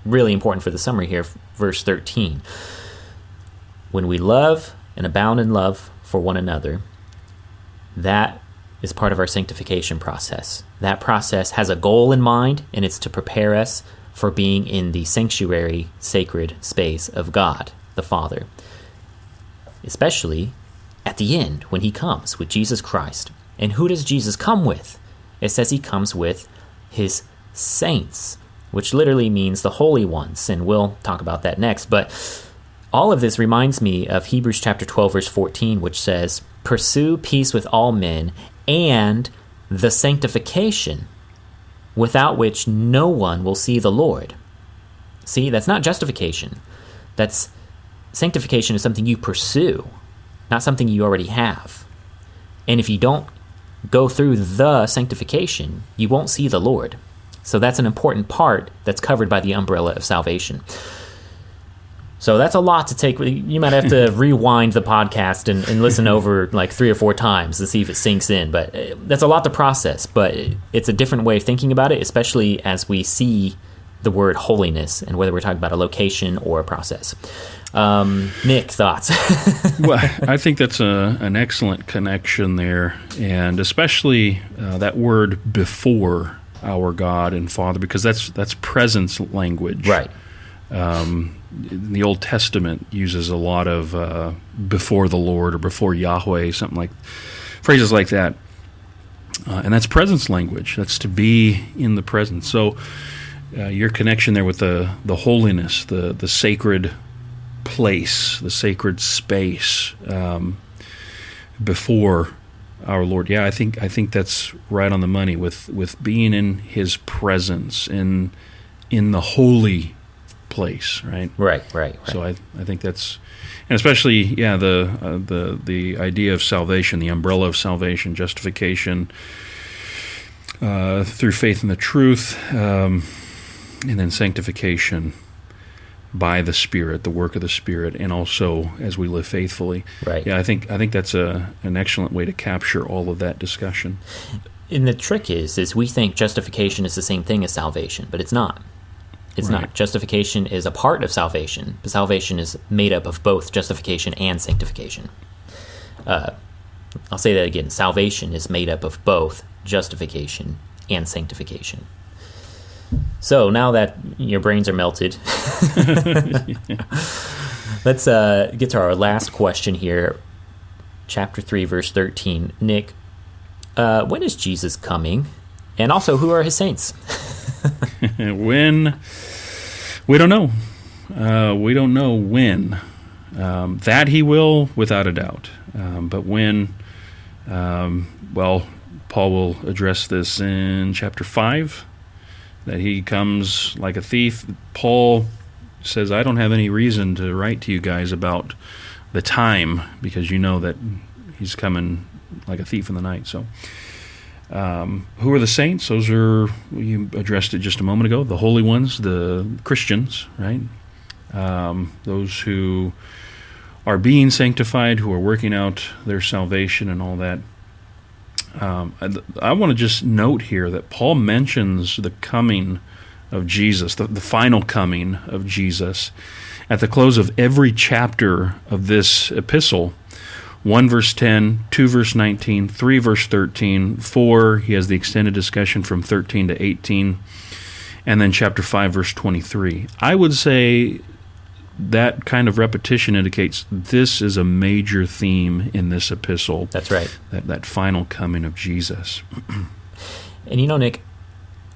S2: really important for the summary here. Verse 13. When we love and abound in love for one another, that is part of our sanctification process. That process has a goal in mind, and it's to prepare us for being in the sanctuary, sacred space of God, the Father. Especially at the end when He comes with Jesus Christ. And who does Jesus come with? It says He comes with His saints, which literally means the holy ones, and we'll talk about that next. But all of this reminds me of Hebrews chapter 12, verse 14, which says, Pursue peace with all men and the sanctification, without which no one will see the Lord. See, that's not justification. That's sanctification is something you pursue, not something you already have. And if you don't go through the sanctification, you won't see the Lord. So that's an important part that's covered by the umbrella of salvation. So that's a lot to take. You might have to rewind the podcast and, and, listen over like three or four times to see if it sinks in. But uh, that's a lot to process. But it's a different way of thinking about it, especially as we see the word holiness and whether we're talking about a location or a process. Um, Nick, thoughts?
S1: well, I think that's a, an excellent connection there, and especially uh, that word before our God and Father, because that's that's presence language,
S2: right?
S1: Um, the Old Testament uses a lot of uh, before the Lord or before Yahweh, something like phrases like that, uh, and that's presence language. That's to be in the presence. So uh, your connection there with the the holiness, the the sacred place, the sacred space um, before our Lord. Yeah, I think I think that's right on the money with with being in His presence in in the holy place, right?
S2: Right, right. right.
S1: So I I think that's and especially yeah the uh, the the idea of salvation, the umbrella of salvation, justification uh, through faith in the truth, um, and then sanctification by the Spirit, the work of the Spirit, and also as we live faithfully.
S2: Right.
S1: Yeah, I think I think that's a an excellent way to capture all of that discussion.
S2: And the trick is, is we think justification is the same thing as salvation, but it's not. It's right. not. Justification is a part of salvation, but salvation is made up of both justification and sanctification. Uh, I'll say that again. Salvation is made up of both justification and sanctification. So now that your brains are melted, let's uh, get to our last question here. Chapter 3, verse 13. Nick, uh, when is Jesus coming? And also, who are his saints?
S1: when? We don't know. Uh, we don't know when. Um, that he will, without a doubt. Um, but when, um, well, Paul will address this in chapter 5 that he comes like a thief. Paul says, I don't have any reason to write to you guys about the time because you know that he's coming like a thief in the night. So, um, who are the saints? Those are, you addressed it just a moment ago, the holy ones, the Christians, right? Um, those who are being sanctified, who are working out their salvation and all that. Um, I, I want to just note here that Paul mentions the coming of Jesus, the, the final coming of Jesus, at the close of every chapter of this epistle. 1 verse 10, 2 verse 19, 3 verse 13, 4, he has the extended discussion from 13 to 18, and then chapter 5 verse 23. I would say that kind of repetition indicates this is a major theme in this epistle.
S2: That's right.
S1: That, that final coming of Jesus.
S2: and you know, Nick,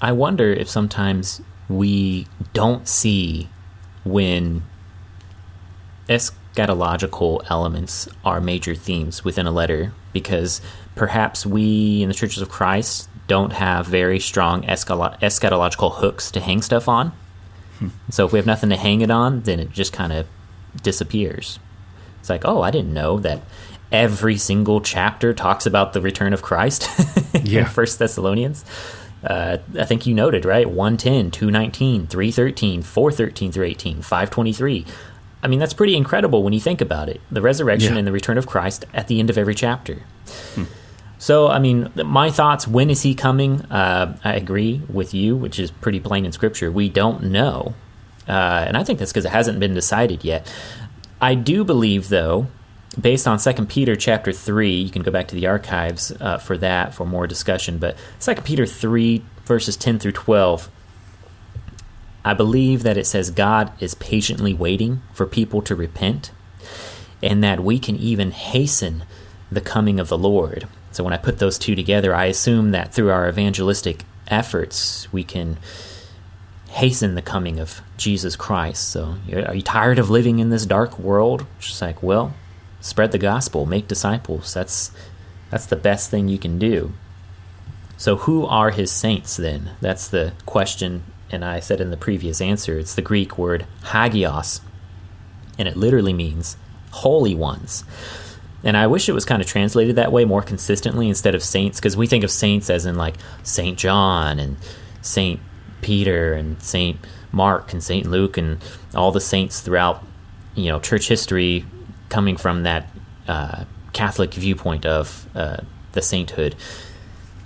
S2: I wonder if sometimes we don't see when eschatological elements are major themes within a letter because perhaps we in the churches of Christ don't have very strong eschatological hooks to hang stuff on. Hmm. So if we have nothing to hang it on, then it just kind of disappears. It's like, oh, I didn't know that every single chapter talks about the return of Christ yeah. in First Thessalonians. Uh, I think you noted, right? 110, 219, 313, 413 through 18, 523. I mean, that's pretty incredible when you think about it. The resurrection yeah. and the return of Christ at the end of every chapter. Hmm. So, I mean, my thoughts when is he coming? Uh, I agree with you, which is pretty plain in Scripture. We don't know. Uh, and I think that's because it hasn't been decided yet. I do believe, though, based on 2 Peter chapter 3, you can go back to the archives uh, for that for more discussion, but 2 Peter 3, verses 10 through 12 I believe that it says God is patiently waiting for people to repent and that we can even hasten the coming of the Lord. So when I put those two together, I assume that through our evangelistic efforts, we can hasten the coming of Jesus Christ. So are you tired of living in this dark world? Just like, well, spread the gospel, make disciples. That's that's the best thing you can do. So who are his saints then? That's the question and I said in the previous answer, it's the Greek word hagios, and it literally means holy ones. And I wish it was kind of translated that way more consistently instead of saints, because we think of saints as in like Saint John and Saint Peter and Saint Mark and Saint Luke and all the saints throughout, you know, church history coming from that uh, Catholic viewpoint of uh, the sainthood,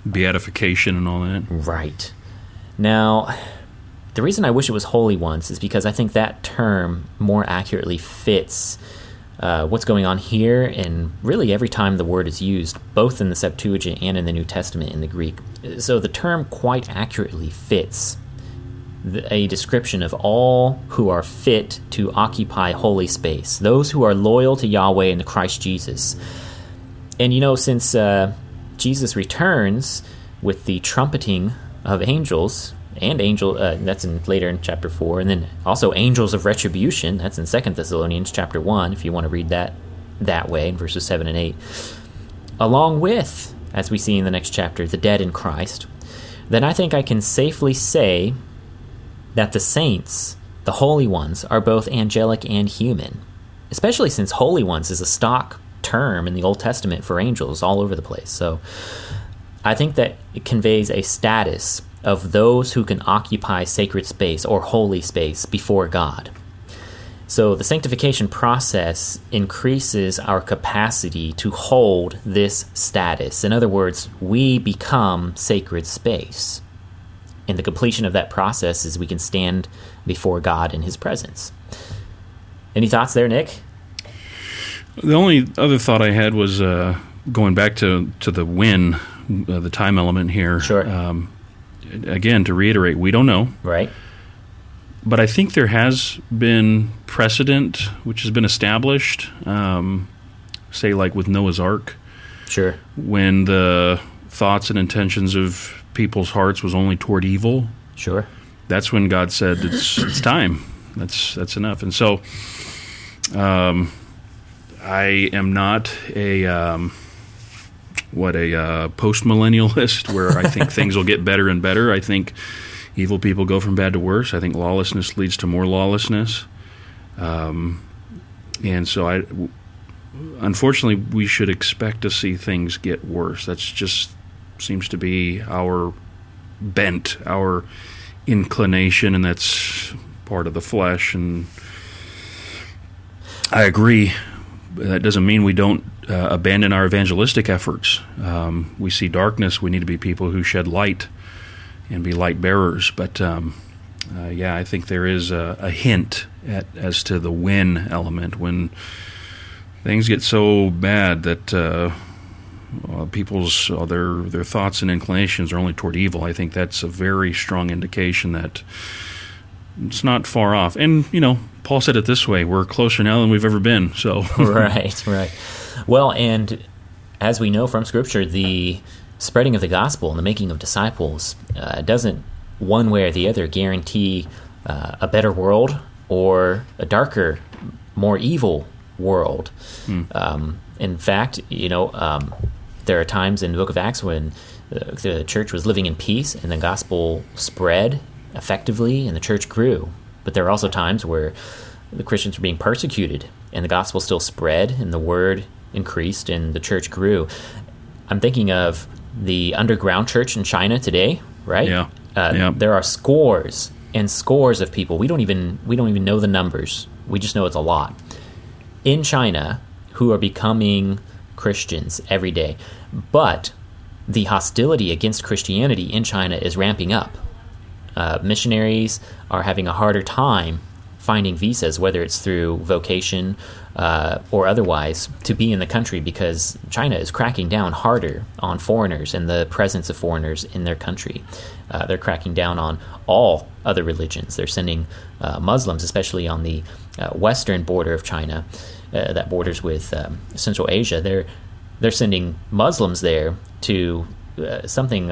S1: beatification, and all that.
S2: Right. Now, the reason I wish it was holy ones is because I think that term more accurately fits uh, what's going on here and really every time the word is used, both in the Septuagint and in the New Testament in the Greek. So the term quite accurately fits a description of all who are fit to occupy holy space, those who are loyal to Yahweh and to Christ Jesus. And you know, since uh, Jesus returns with the trumpeting of angels, and angel uh, that's in later in chapter 4 and then also angels of retribution that's in Second thessalonians chapter 1 if you want to read that that way in verses 7 and 8 along with as we see in the next chapter the dead in christ then i think i can safely say that the saints the holy ones are both angelic and human especially since holy ones is a stock term in the old testament for angels all over the place. So i think that it conveys a status of those who can occupy sacred space or holy space before God. So the sanctification process increases our capacity to hold this status. In other words, we become sacred space. And the completion of that process is we can stand before God in His presence. Any thoughts there, Nick?
S1: The only other thought I had was uh, going back to, to the when, uh, the time element here.
S2: Sure.
S1: Um, again, to reiterate, we don't know.
S2: Right.
S1: But I think there has been precedent which has been established, um, say, like with Noah's Ark.
S2: Sure.
S1: When the thoughts and intentions of people's hearts was only toward evil.
S2: Sure.
S1: That's when God said, "It's it's time. That's that's enough." And so, um, I am not a um, what a uh, post millennialist where I think things will get better and better. I think evil people go from bad to worse. I think lawlessness leads to more lawlessness. Um, and so I, unfortunately, we should expect to see things get worse. That's just seems to be our bent, our inclination, and that's part of the flesh. And I agree that doesn't mean we don't uh, abandon our evangelistic efforts. Um, we see darkness, we need to be people who shed light and be light bearers. But um, uh, yeah, I think there is a, a hint at, as to the when element when things get so bad that uh, uh, people's uh, their their thoughts and inclinations are only toward evil. I think that's a very strong indication that it's not far off. And you know, Paul said it this way: we're closer now than we've ever been. So
S2: right, right. Well, and as we know from Scripture, the spreading of the gospel and the making of disciples uh, doesn't one way or the other guarantee uh, a better world or a darker, more evil world. Mm. Um, in fact, you know, um, there are times in the book of Acts when uh, the church was living in peace and the gospel spread effectively and the church grew. But there are also times where the Christians were being persecuted and the gospel still spread and the word increased and the church grew. I'm thinking of the underground church in China today, right?
S1: Yeah.
S2: Uh,
S1: yeah.
S2: There are scores and scores of people. We don't even we don't even know the numbers. We just know it's a lot in China who are becoming Christians every day. But the hostility against Christianity in China is ramping up. Uh, missionaries are having a harder time finding visas, whether it's through vocation uh, or otherwise, to be in the country because China is cracking down harder on foreigners and the presence of foreigners in their country. Uh, they're cracking down on all other religions. They're sending uh, Muslims, especially on the uh, western border of China, uh, that borders with um, Central Asia. They're they're sending Muslims there to uh, something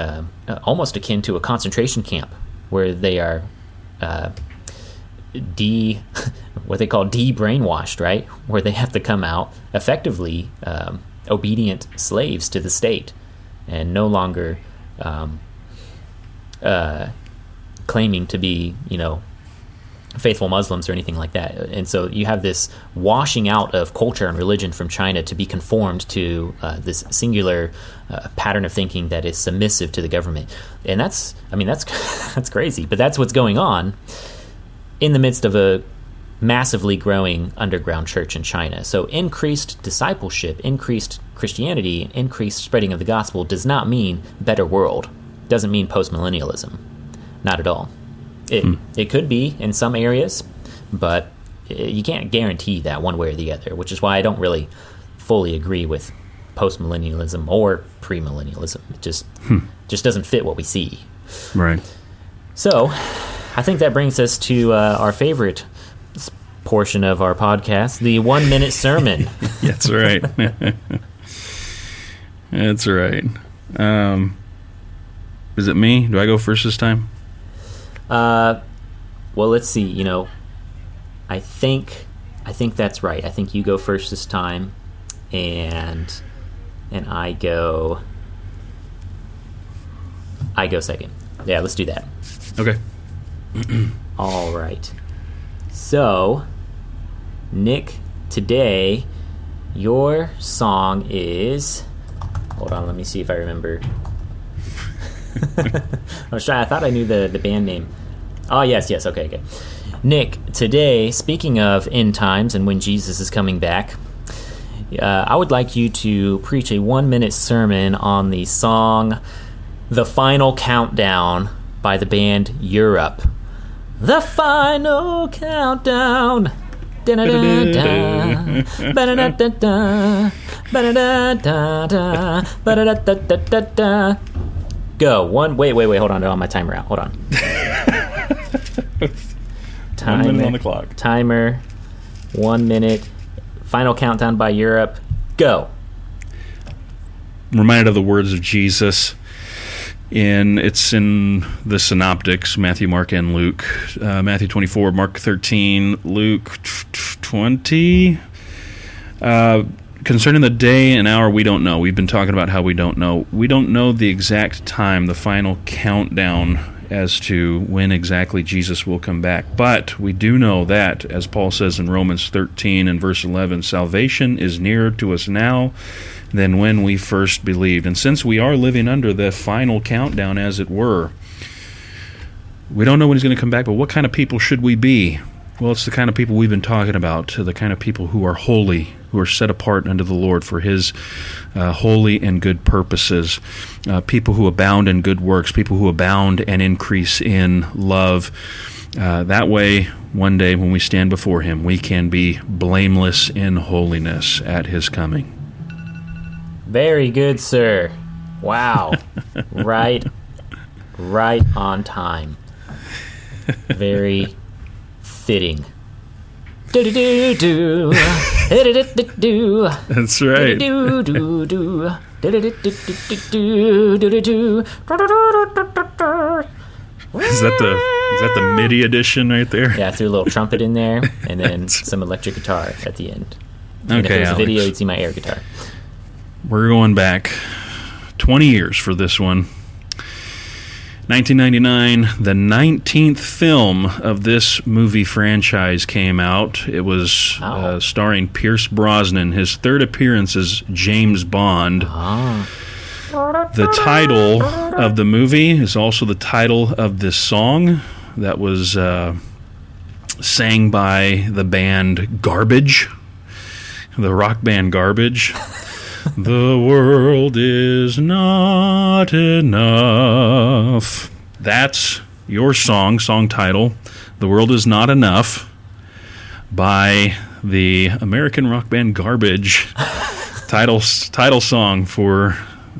S2: almost akin to a concentration camp, where they are uh, de what they call de brainwashed, right? Where they have to come out effectively um, obedient slaves to the state, and no longer um, uh, claiming to be, you know, faithful Muslims or anything like that. And so you have this washing out of culture and religion from China to be conformed to uh, this singular uh, pattern of thinking that is submissive to the government. And that's, I mean, that's that's crazy, but that's what's going on in the midst of a massively growing underground church in China. So increased discipleship, increased Christianity, increased spreading of the gospel does not mean better world. Doesn't mean postmillennialism. Not at all. It hmm. it could be in some areas, but you can't guarantee that one way or the other. Which is why I don't really fully agree with postmillennialism or premillennialism. It just hmm. just doesn't fit what we see.
S1: Right.
S2: So, I think that brings us to uh, our favorite portion of our podcast, the one minute sermon.
S1: That's right. That's right. Um, is it me? Do I go first this time?
S2: Uh, well, let's see. You know, I think I think that's right. I think you go first this time, and and I go. I go second. Yeah, let's do that.
S1: Okay.
S2: All right. So, Nick, today your song is. Hold on, let me see if I remember. I was trying. I thought I knew the the band name. Oh, yes, yes. Okay, okay. Nick, today, speaking of end times and when Jesus is coming back, uh, I would like you to preach a one minute sermon on the song The Final Countdown by the band Europe. The Final Countdown. Go. One. Wait, wait, wait. Hold on. I on my timer out. Hold on.
S1: timer, one minute on the clock.
S2: Timer. One minute. Final countdown by Europe. Go.
S1: reminded of the words of Jesus. In it's in the synoptics Matthew, Mark, and Luke. Uh, Matthew twenty four, Mark thirteen, Luke twenty. Uh, concerning the day and hour, we don't know. We've been talking about how we don't know. We don't know the exact time, the final countdown as to when exactly Jesus will come back. But we do know that, as Paul says in Romans 13 and verse 11, salvation is nearer to us now than when we first believed. And since we are living under the final countdown, as it were, we don't know when he's going to come back, but what kind of people should we be? Well, it's the kind of people we've been talking about, the kind of people who are holy, who are set apart unto the Lord for His uh, holy and good purposes. Uh, people who abound in good works, people who abound and increase in love. Uh, that way, one day when we stand before Him, we can be blameless in holiness at His coming.
S2: Very good, sir. Wow. right right on time. Very fitting. Do do do do.
S1: That's right.
S2: Do do do. Do.
S1: Is that the is that the MIDI edition right there?
S2: Yeah, I threw a little trumpet in there, and then some electric guitar at the end. And if
S1: Okay,
S2: it was a video, you'd see my air guitar.
S1: We're going back 20 years for this one. 1999, the 19th film of this movie franchise came out. It was
S2: Oh.
S1: uh, starring Pierce Brosnan, his third appearance as James Bond.
S2: Ah,
S1: The title of the movie is also the title of this song that was uh, sang by the band Garbage, the rock band Garbage. the world is not enough. That's your song, song title. The world is not enough by the American rock band Garbage title title song for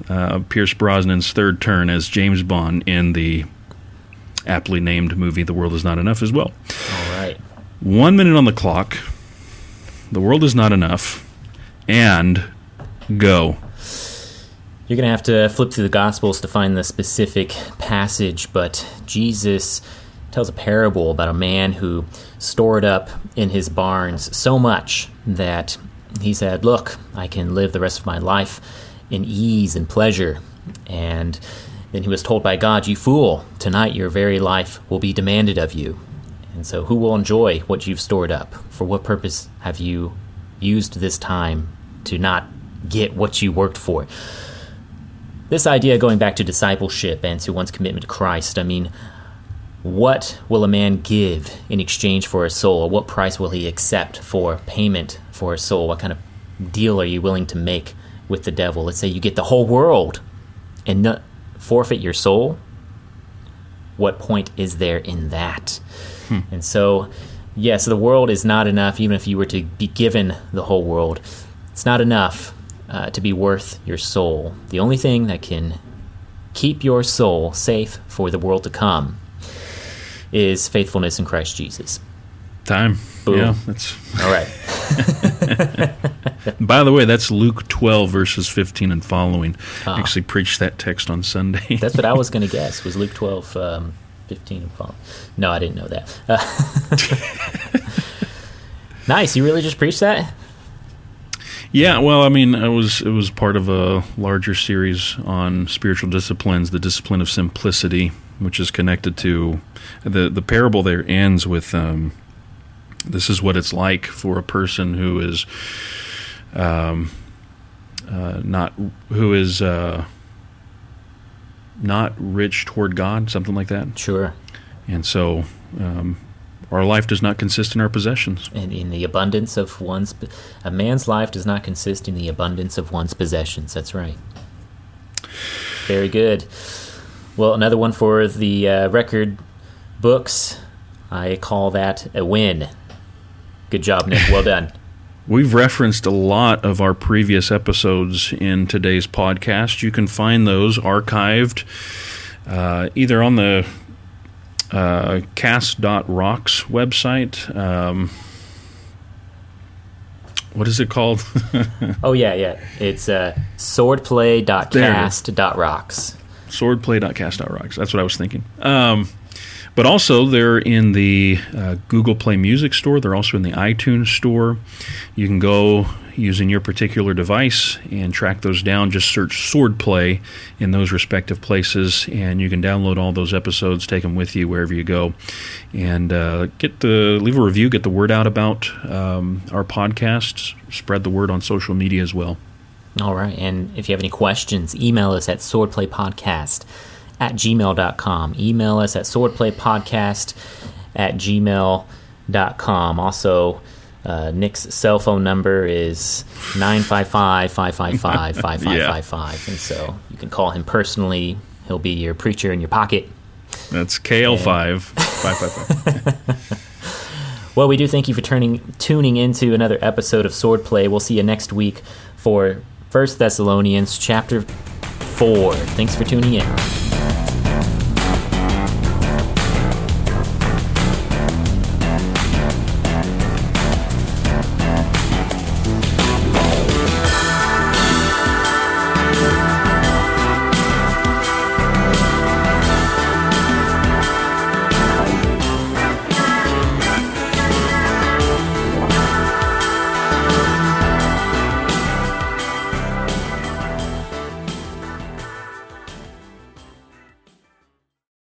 S1: uh, Pierce Brosnan's third turn as James Bond in the aptly named movie The World Is Not Enough as well.
S2: all right.
S1: One minute on the clock. The world is not enough. And go.
S2: You're going to have to flip through the Gospels to find the specific passage, but Jesus tells a parable about a man who stored up in his barns so much that he said, Look, I can live the rest of my life in ease and pleasure. And then he was told by God, You fool, tonight your very life will be demanded of you. And so, who will enjoy what you've stored up? For what purpose have you used this time to not get what you worked for? This idea going back to discipleship and to one's commitment to Christ, I mean, what will a man give in exchange for a soul? What price will he accept for payment for a soul? What kind of deal are you willing to make with the devil? Let's say you get the whole world and not forfeit your soul. What point is there in that? Hmm. And so, yes, the world is not enough, even if you were to be given the whole world. It's not enough uh, to be worth your soul. The only thing that can keep your soul safe for the world to come is faithfulness in Christ Jesus.
S1: Time.
S2: Boom.
S1: Yeah, that's
S2: All right.
S1: by the way, that's Luke twelve verses fifteen and following. I actually preached that text on Sunday.
S2: That's what I was going to guess. Was Luke 12, um, 15 and following. No, I didn't know that. Uh, nice. You really just preached that?
S1: Yeah, well, I mean, it was it was part of a larger series on spiritual disciplines, the discipline of simplicity, which is connected to the the parable. There ends with um, this is what it's like for a person who is um, uh, not who is uh, not rich toward God, something like that.
S2: Sure.
S1: And so, um, our life does not consist in our possessions.
S2: And in the abundance of one's. A man's life does not consist in the abundance of one's possessions. That's right. Very good. Well, another one for the uh, record books. I call that a win. Good job, Nick. Well done.
S1: We've referenced a lot of our previous episodes in today's podcast. You can find those archived uh, either on the uh, cast.rocks website. Um, what is it called?
S2: Oh yeah, yeah. It's uh, swordplay.cast.rocks.
S1: swordplay.cast.rocks. That's what I was thinking. Um, but also, they're in the uh, Google Play Music Store. They're also in the iTunes Store. You can go using your particular device and track those down. Just search Swordplay in those respective places, and you can download all those episodes, take them with you wherever you go, and uh, get the leave a review, get the word out about um, our podcasts, spread the word on social media as well.
S2: All right. And if you have any questions, email us at swordplaypodcast at gmail.com. Email us at swordplaypodcast at gmail.com. Also, Uh, Nick's cell phone number is 955 555 5555. And so you can call him personally. He'll be your preacher in your pocket.
S1: That's KL5 555.
S2: Well, we do thank you for turning tuning into another episode of Swordplay. We'll see you next week for First Thessalonians chapter 4. Thanks for tuning in.